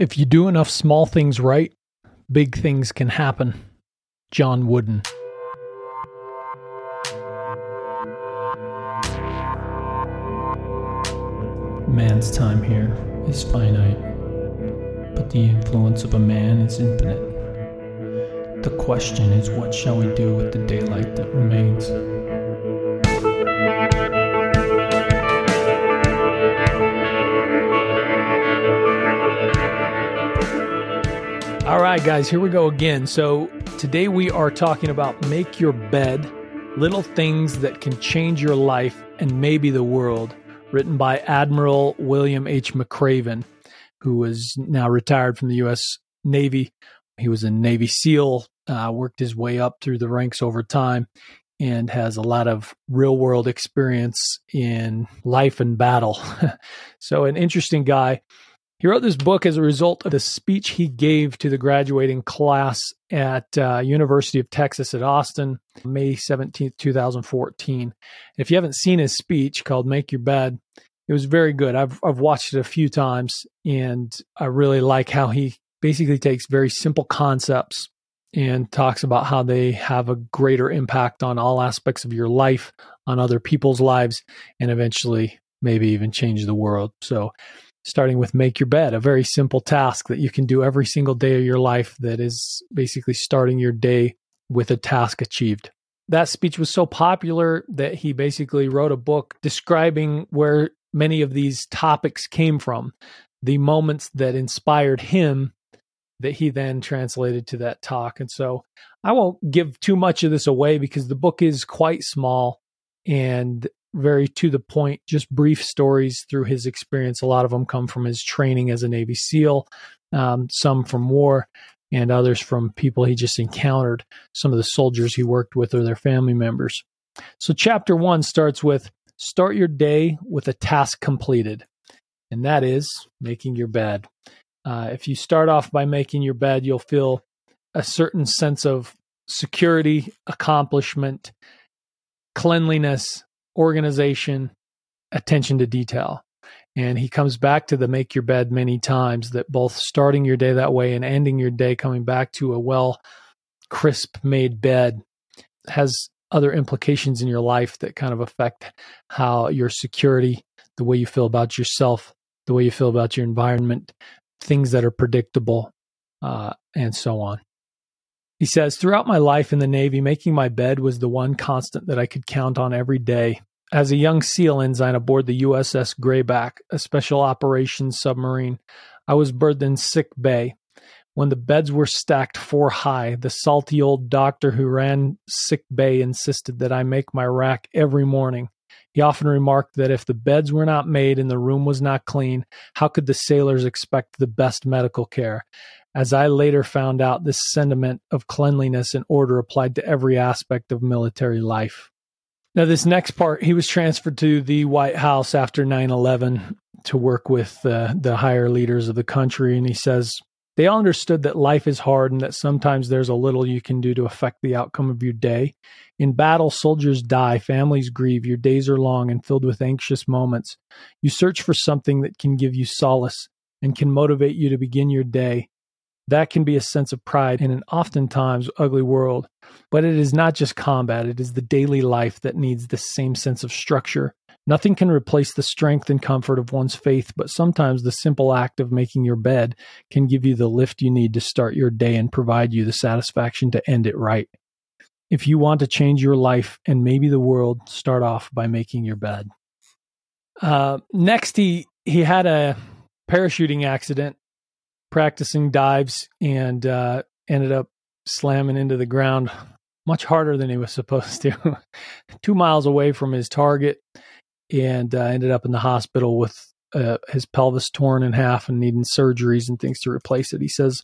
If you do enough small things right, big things can happen. John Wooden. Man's time here is finite, but the influence of a man is infinite. The question is, what shall we do with the daylight that remains? Right, guys, here we go again. So, today we are talking about make your bed, little things that can change your life and maybe the world, written by Admiral William H. McRaven, who is now retired from the U.S. Navy. He was a Navy SEAL, uh, worked his way up through the ranks over time, and has a lot of real world experience in life and battle. so, an interesting guy. He wrote this book as a result of the speech he gave to the graduating class at uh, University of Texas at Austin, May 17th, 2014. If you haven't seen his speech called Make Your Bed, it was very good. I've I've watched it a few times and I really like how he basically takes very simple concepts and talks about how they have a greater impact on all aspects of your life, on other people's lives, and eventually maybe even change the world. So starting with make your bed, a very simple task that you can do every single day of your life that is basically starting your day with a task achieved. That speech was so popular that he basically wrote a book describing where many of these topics came from, the moments that inspired him that he then translated to that talk. And so I won't give too much of this away because the book is quite small and very to the point, just brief stories through his experience. A lot of them come from his training as a Navy SEAL, um, some from war, and others from people he just encountered, some of the soldiers he worked with or their family members. So, chapter one starts with start your day with a task completed, and that is making your bed. Uh, if you start off by making your bed, you'll feel a certain sense of security, accomplishment, cleanliness, organization, attention to detail. And he comes back to the make your bed many times that both starting your day that way and ending your day coming back to a well, crisp made bed has other implications in your life that kind of affect how your security, the way you feel about yourself, the way you feel about your environment, things that are predictable, uh, and so on. He says, Throughout my life in the Navy, making my bed was the one constant that I could count on every day. As a young SEAL ensign aboard the USS Grayback, a special operations submarine, I was berthed in sick bay. When the beds were stacked four high, the salty old doctor who ran sick bay insisted that I make my rack every morning. He often remarked that if the beds were not made and the room was not clean, how could the sailors expect the best medical care? As I later found out, this sentiment of cleanliness and order applied to every aspect of military life. Now, this next part, he was transferred to the White House after 9 11 to work with uh, the higher leaders of the country. And he says, they all understood that life is hard and that sometimes there's a little you can do to affect the outcome of your day. In battle, soldiers die, families grieve, your days are long and filled with anxious moments. You search for something that can give you solace and can motivate you to begin your day. That can be a sense of pride in an oftentimes ugly world. But it is not just combat, it is the daily life that needs the same sense of structure. Nothing can replace the strength and comfort of one's faith, but sometimes the simple act of making your bed can give you the lift you need to start your day and provide you the satisfaction to end it right. If you want to change your life and maybe the world, start off by making your bed. Uh, next, he he had a parachuting accident practicing dives and uh, ended up slamming into the ground much harder than he was supposed to, two miles away from his target, and uh, ended up in the hospital with uh, his pelvis torn in half and needing surgeries and things to replace it. He says,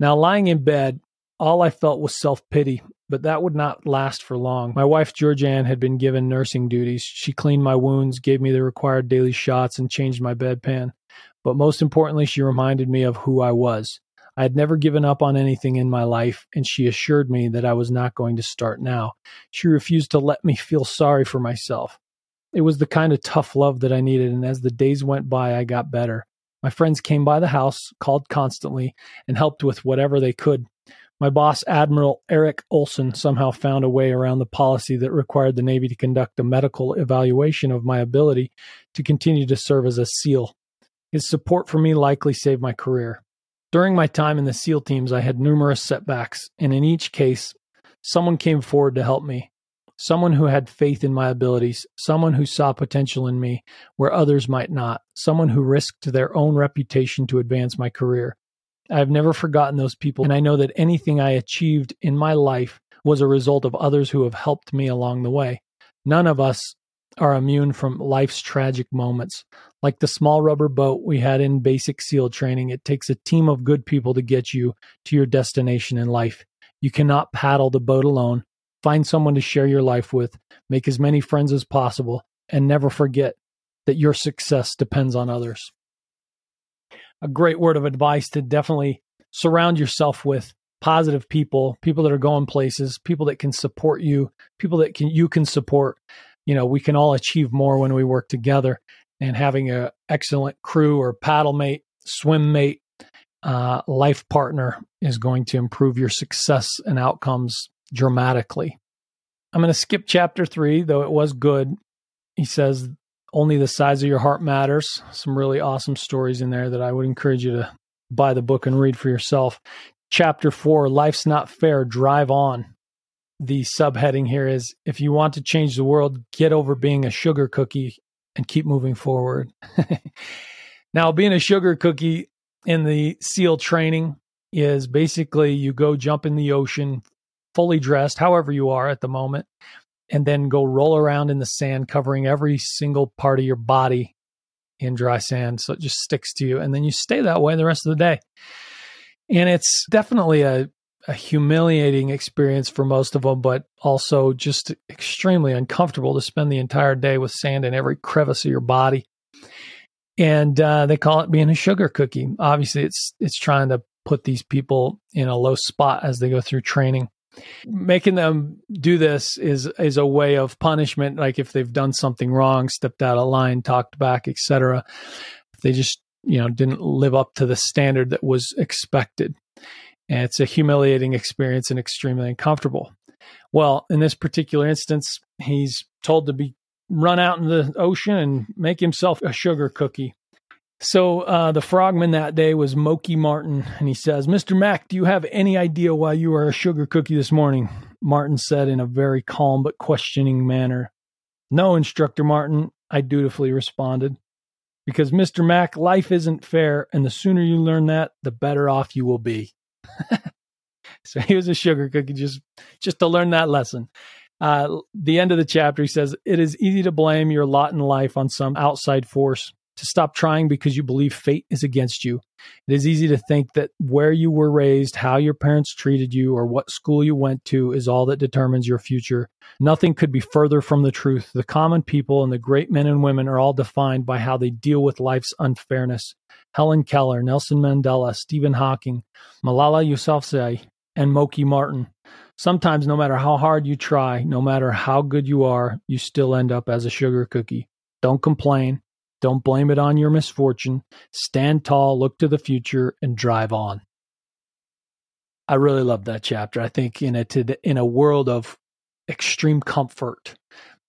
Now, lying in bed, all I felt was self pity, but that would not last for long. My wife, Georgeann, had been given nursing duties. She cleaned my wounds, gave me the required daily shots, and changed my bedpan. But most importantly, she reminded me of who I was. I had never given up on anything in my life, and she assured me that I was not going to start now. She refused to let me feel sorry for myself. It was the kind of tough love that I needed, and as the days went by, I got better. My friends came by the house, called constantly, and helped with whatever they could. My boss, Admiral Eric Olson, somehow found a way around the policy that required the Navy to conduct a medical evaluation of my ability to continue to serve as a SEAL. His support for me likely saved my career. During my time in the SEAL teams, I had numerous setbacks, and in each case, someone came forward to help me. Someone who had faith in my abilities, someone who saw potential in me where others might not, someone who risked their own reputation to advance my career. I've never forgotten those people, and I know that anything I achieved in my life was a result of others who have helped me along the way. None of us are immune from life's tragic moments. Like the small rubber boat we had in basic SEAL training, it takes a team of good people to get you to your destination in life. You cannot paddle the boat alone. Find someone to share your life with, make as many friends as possible, and never forget that your success depends on others. A great word of advice to definitely surround yourself with positive people, people that are going places, people that can support you, people that can you can support. You know, we can all achieve more when we work together. And having an excellent crew or paddle mate, swim mate, uh, life partner is going to improve your success and outcomes dramatically. I'm going to skip chapter three, though it was good. He says, Only the size of your heart matters. Some really awesome stories in there that I would encourage you to buy the book and read for yourself. Chapter four, Life's Not Fair, Drive On. The subheading here is If you want to change the world, get over being a sugar cookie and keep moving forward. now, being a sugar cookie in the SEAL training is basically you go jump in the ocean fully dressed, however you are at the moment, and then go roll around in the sand, covering every single part of your body in dry sand. So it just sticks to you. And then you stay that way the rest of the day. And it's definitely a, a humiliating experience for most of them, but also just extremely uncomfortable to spend the entire day with sand in every crevice of your body. And uh, they call it being a sugar cookie. Obviously, it's it's trying to put these people in a low spot as they go through training making them do this is is a way of punishment like if they've done something wrong stepped out of line talked back etc they just you know didn't live up to the standard that was expected it's a humiliating experience and extremely uncomfortable well in this particular instance he's told to be run out in the ocean and make himself a sugar cookie so uh, the frogman that day was Moki Martin, and he says, "Mr. Mack, do you have any idea why you are a sugar cookie this morning?" Martin said in a very calm but questioning manner. "No, Instructor Martin," I dutifully responded. "Because, Mr. Mack, life isn't fair, and the sooner you learn that, the better off you will be." so he was a sugar cookie just just to learn that lesson. Uh, the end of the chapter, he says, "It is easy to blame your lot in life on some outside force." to stop trying because you believe fate is against you. It is easy to think that where you were raised, how your parents treated you, or what school you went to is all that determines your future. Nothing could be further from the truth. The common people and the great men and women are all defined by how they deal with life's unfairness. Helen Keller, Nelson Mandela, Stephen Hawking, Malala Yousafzai, and Moki Martin. Sometimes, no matter how hard you try, no matter how good you are, you still end up as a sugar cookie. Don't complain. Don't blame it on your misfortune. Stand tall, look to the future, and drive on. I really love that chapter. I think in a in a world of extreme comfort,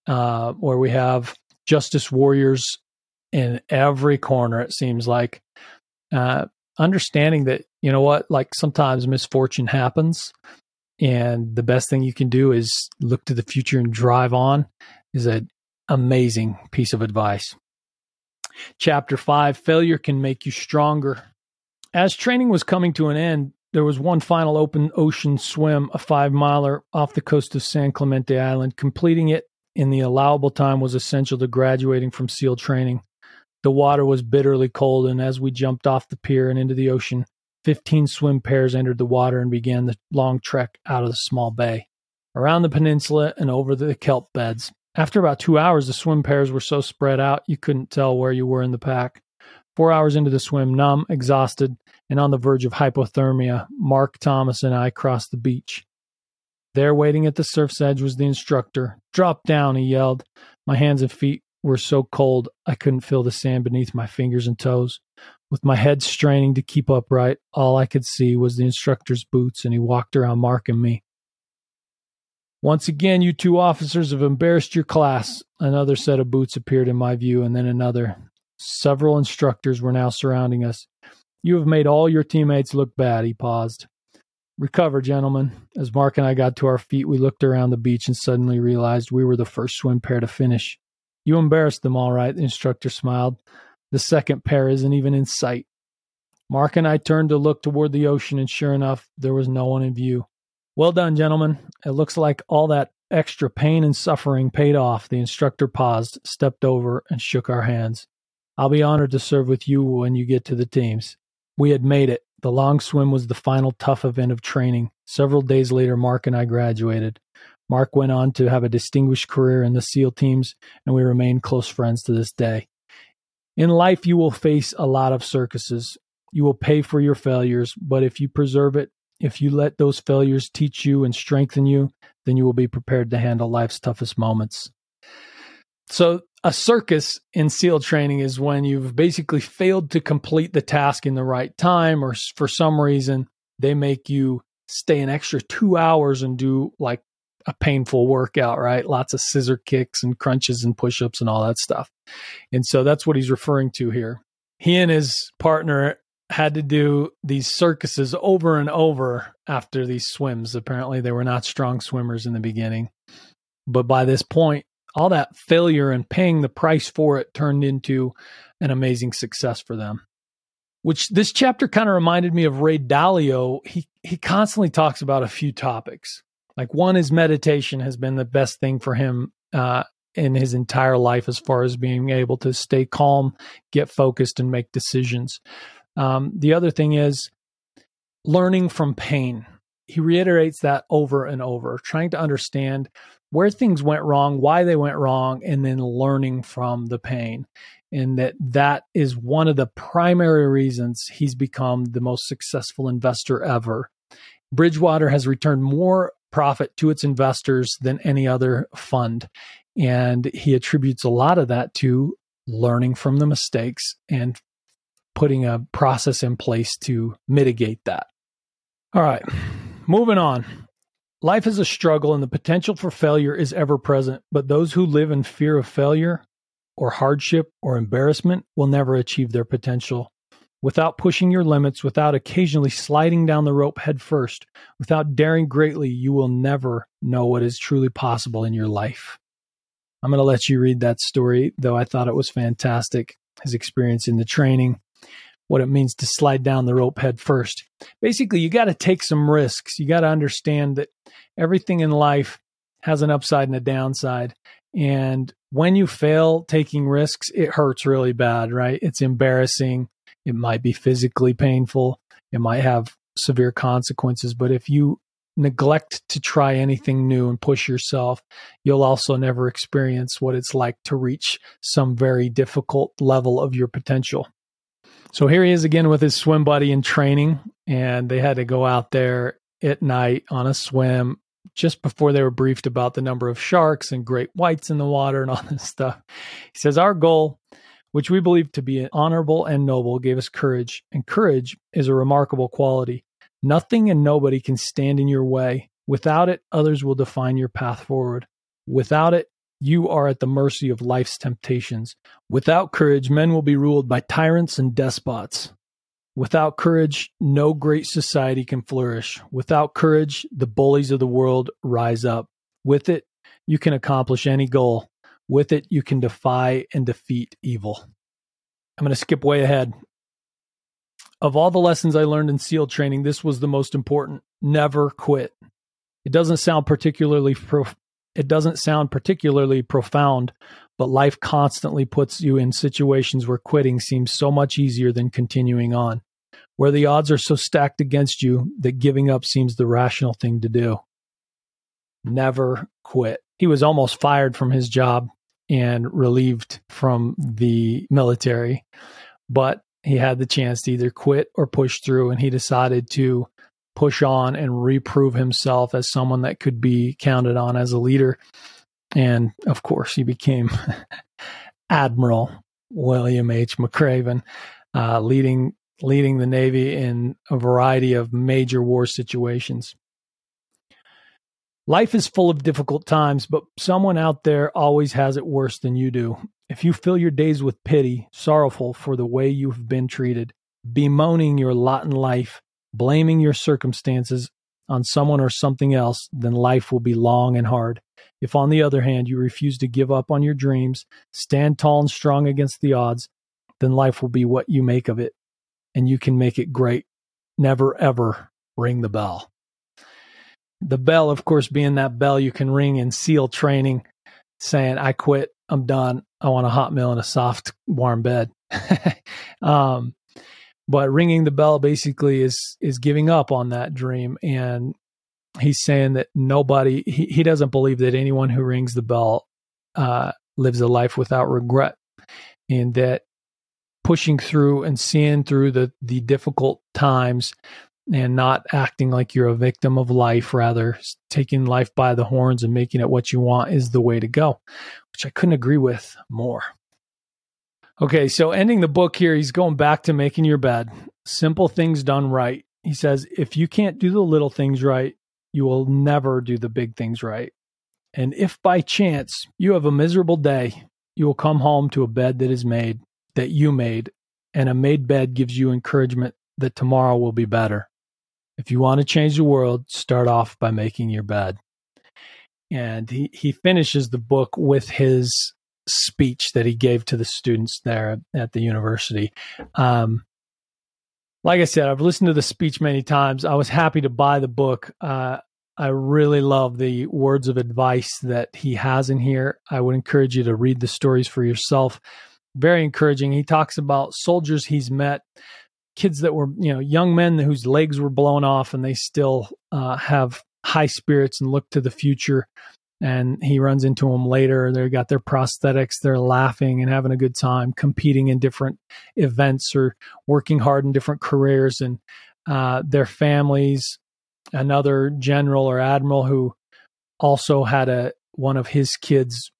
uh, where we have justice warriors in every corner, it seems like uh, understanding that you know what, like sometimes misfortune happens, and the best thing you can do is look to the future and drive on is an amazing piece of advice. Chapter 5 Failure Can Make You Stronger. As training was coming to an end, there was one final open ocean swim, a five miler off the coast of San Clemente Island. Completing it in the allowable time was essential to graduating from SEAL training. The water was bitterly cold, and as we jumped off the pier and into the ocean, 15 swim pairs entered the water and began the long trek out of the small bay, around the peninsula and over the kelp beds. After about two hours, the swim pairs were so spread out you couldn't tell where you were in the pack. Four hours into the swim, numb, exhausted, and on the verge of hypothermia, Mark Thomas and I crossed the beach. There, waiting at the surf's edge, was the instructor. Drop down, he yelled. My hands and feet were so cold I couldn't feel the sand beneath my fingers and toes. With my head straining to keep upright, all I could see was the instructor's boots, and he walked around marking me. Once again, you two officers have embarrassed your class. Another set of boots appeared in my view, and then another. Several instructors were now surrounding us. You have made all your teammates look bad, he paused. Recover, gentlemen. As Mark and I got to our feet, we looked around the beach and suddenly realized we were the first swim pair to finish. You embarrassed them all right, the instructor smiled. The second pair isn't even in sight. Mark and I turned to look toward the ocean, and sure enough, there was no one in view. Well done, gentlemen. It looks like all that extra pain and suffering paid off. The instructor paused, stepped over, and shook our hands. I'll be honored to serve with you when you get to the teams. We had made it. The long swim was the final tough event of training. Several days later, Mark and I graduated. Mark went on to have a distinguished career in the SEAL teams, and we remain close friends to this day. In life, you will face a lot of circuses. You will pay for your failures, but if you preserve it, if you let those failures teach you and strengthen you, then you will be prepared to handle life's toughest moments. So, a circus in SEAL training is when you've basically failed to complete the task in the right time, or for some reason, they make you stay an extra two hours and do like a painful workout, right? Lots of scissor kicks and crunches and push ups and all that stuff. And so that's what he's referring to here. He and his partner had to do these circuses over and over after these swims. Apparently, they were not strong swimmers in the beginning. But by this point, all that failure and paying the price for it turned into an amazing success for them. Which this chapter kind of reminded me of Ray Dalio. He he constantly talks about a few topics. Like one is meditation has been the best thing for him uh, in his entire life as far as being able to stay calm, get focused, and make decisions. Um, the other thing is learning from pain. He reiterates that over and over, trying to understand where things went wrong, why they went wrong, and then learning from the pain. And that that is one of the primary reasons he's become the most successful investor ever. Bridgewater has returned more profit to its investors than any other fund. And he attributes a lot of that to learning from the mistakes and putting a process in place to mitigate that. All right, moving on. Life is a struggle and the potential for failure is ever present, but those who live in fear of failure or hardship or embarrassment will never achieve their potential. Without pushing your limits, without occasionally sliding down the rope headfirst, without daring greatly, you will never know what is truly possible in your life. I'm going to let you read that story, though I thought it was fantastic. His experience in the training, what it means to slide down the rope head first. Basically, you got to take some risks. You got to understand that everything in life has an upside and a downside. And when you fail taking risks, it hurts really bad, right? It's embarrassing. It might be physically painful. It might have severe consequences. But if you neglect to try anything new and push yourself, you'll also never experience what it's like to reach some very difficult level of your potential. So here he is again with his swim buddy in training, and they had to go out there at night on a swim just before they were briefed about the number of sharks and great whites in the water and all this stuff. He says, Our goal, which we believe to be honorable and noble, gave us courage, and courage is a remarkable quality. Nothing and nobody can stand in your way. Without it, others will define your path forward. Without it, you are at the mercy of life's temptations. Without courage, men will be ruled by tyrants and despots. Without courage, no great society can flourish. Without courage, the bullies of the world rise up. With it, you can accomplish any goal. With it, you can defy and defeat evil. I'm going to skip way ahead. Of all the lessons I learned in SEAL training, this was the most important. Never quit. It doesn't sound particularly it doesn't sound particularly profound, but life constantly puts you in situations where quitting seems so much easier than continuing on, where the odds are so stacked against you that giving up seems the rational thing to do. Never quit. He was almost fired from his job and relieved from the military, but he had the chance to either quit or push through, and he decided to push on and reprove himself as someone that could be counted on as a leader. And of course, he became Admiral William H. McRaven. uh, leading leading the Navy in a variety of major war situations. Life is full of difficult times, but someone out there always has it worse than you do. If you fill your days with pity, sorrowful for the way you have been treated, bemoaning your lot in life, blaming your circumstances on someone or something else, then life will be long and hard. If, on the other hand, you refuse to give up on your dreams, stand tall and strong against the odds, then life will be what you make of it, and you can make it great. Never, ever ring the bell. The bell, of course, being that bell you can ring in SEAL training, saying, I quit, I'm done, I want a hot meal and a soft, warm bed. um, but ringing the bell basically is is giving up on that dream. And he's saying that nobody he, he doesn't believe that anyone who rings the bell uh, lives a life without regret. And that pushing through and seeing through the the difficult times and not acting like you're a victim of life rather taking life by the horns and making it what you want is the way to go which i couldn't agree with more Okay, so ending the book here, he's going back to making your bed. Simple things done right. He says, if you can't do the little things right, you will never do the big things right. And if by chance you have a miserable day, you will come home to a bed that is made, that you made, and a made bed gives you encouragement that tomorrow will be better. If you want to change the world, start off by making your bed. And he, he finishes the book with his speech that he gave to the students there at the university. Um, like I said, I've listened to the speech many times. I was happy to buy the book. Uh, I really love the words of advice that he has in here. I would encourage you to read the stories for yourself. Very encouraging. He talks about soldiers he's met, kids that were, you know, young men whose legs were blown off and they still uh, have high spirits and look to the future and he runs into them later. They got their prosthetics. They're laughing and having a good time, competing in different events or working hard in different careers. And uh, their families, another general or admiral who also had a one of his kids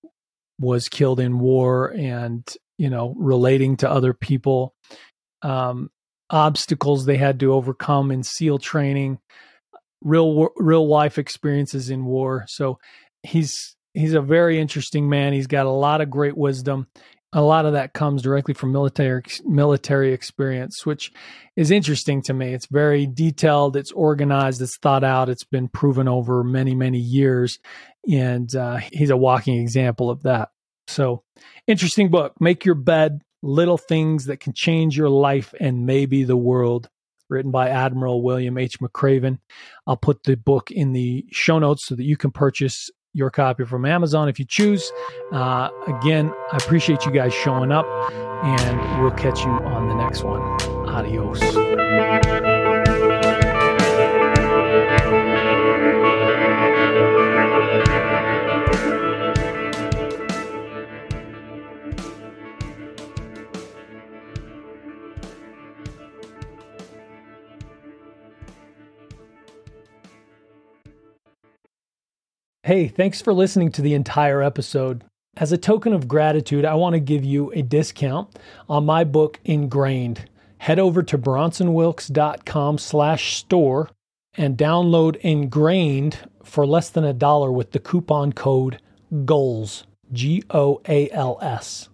was killed in war, and you know, relating to other people, um, obstacles they had to overcome in SEAL training real real life experiences in war. So he's he's a very interesting man. He's got a lot of great wisdom. A lot of that comes directly from military military experience, which is interesting to me. It's very detailed, it's organized, it's thought out, it's been proven over many many years, and uh, he's a walking example of that. So, interesting book. Make your bed. Little things that can change your life and maybe the world written by Admiral William H. McRaven. I'll put the book in the show notes so that you can purchase your copy from Amazon if you choose. Uh, again, I appreciate you guys showing up, and we'll catch you on the next one. Adios. Hey, thanks for listening to the entire episode. As a token of gratitude, I want to give you a discount on my book Ingrained. Head over to bronsonwilks.com slash store and download Ingrained for less than a dollar with the coupon code GOALS, G O A L S.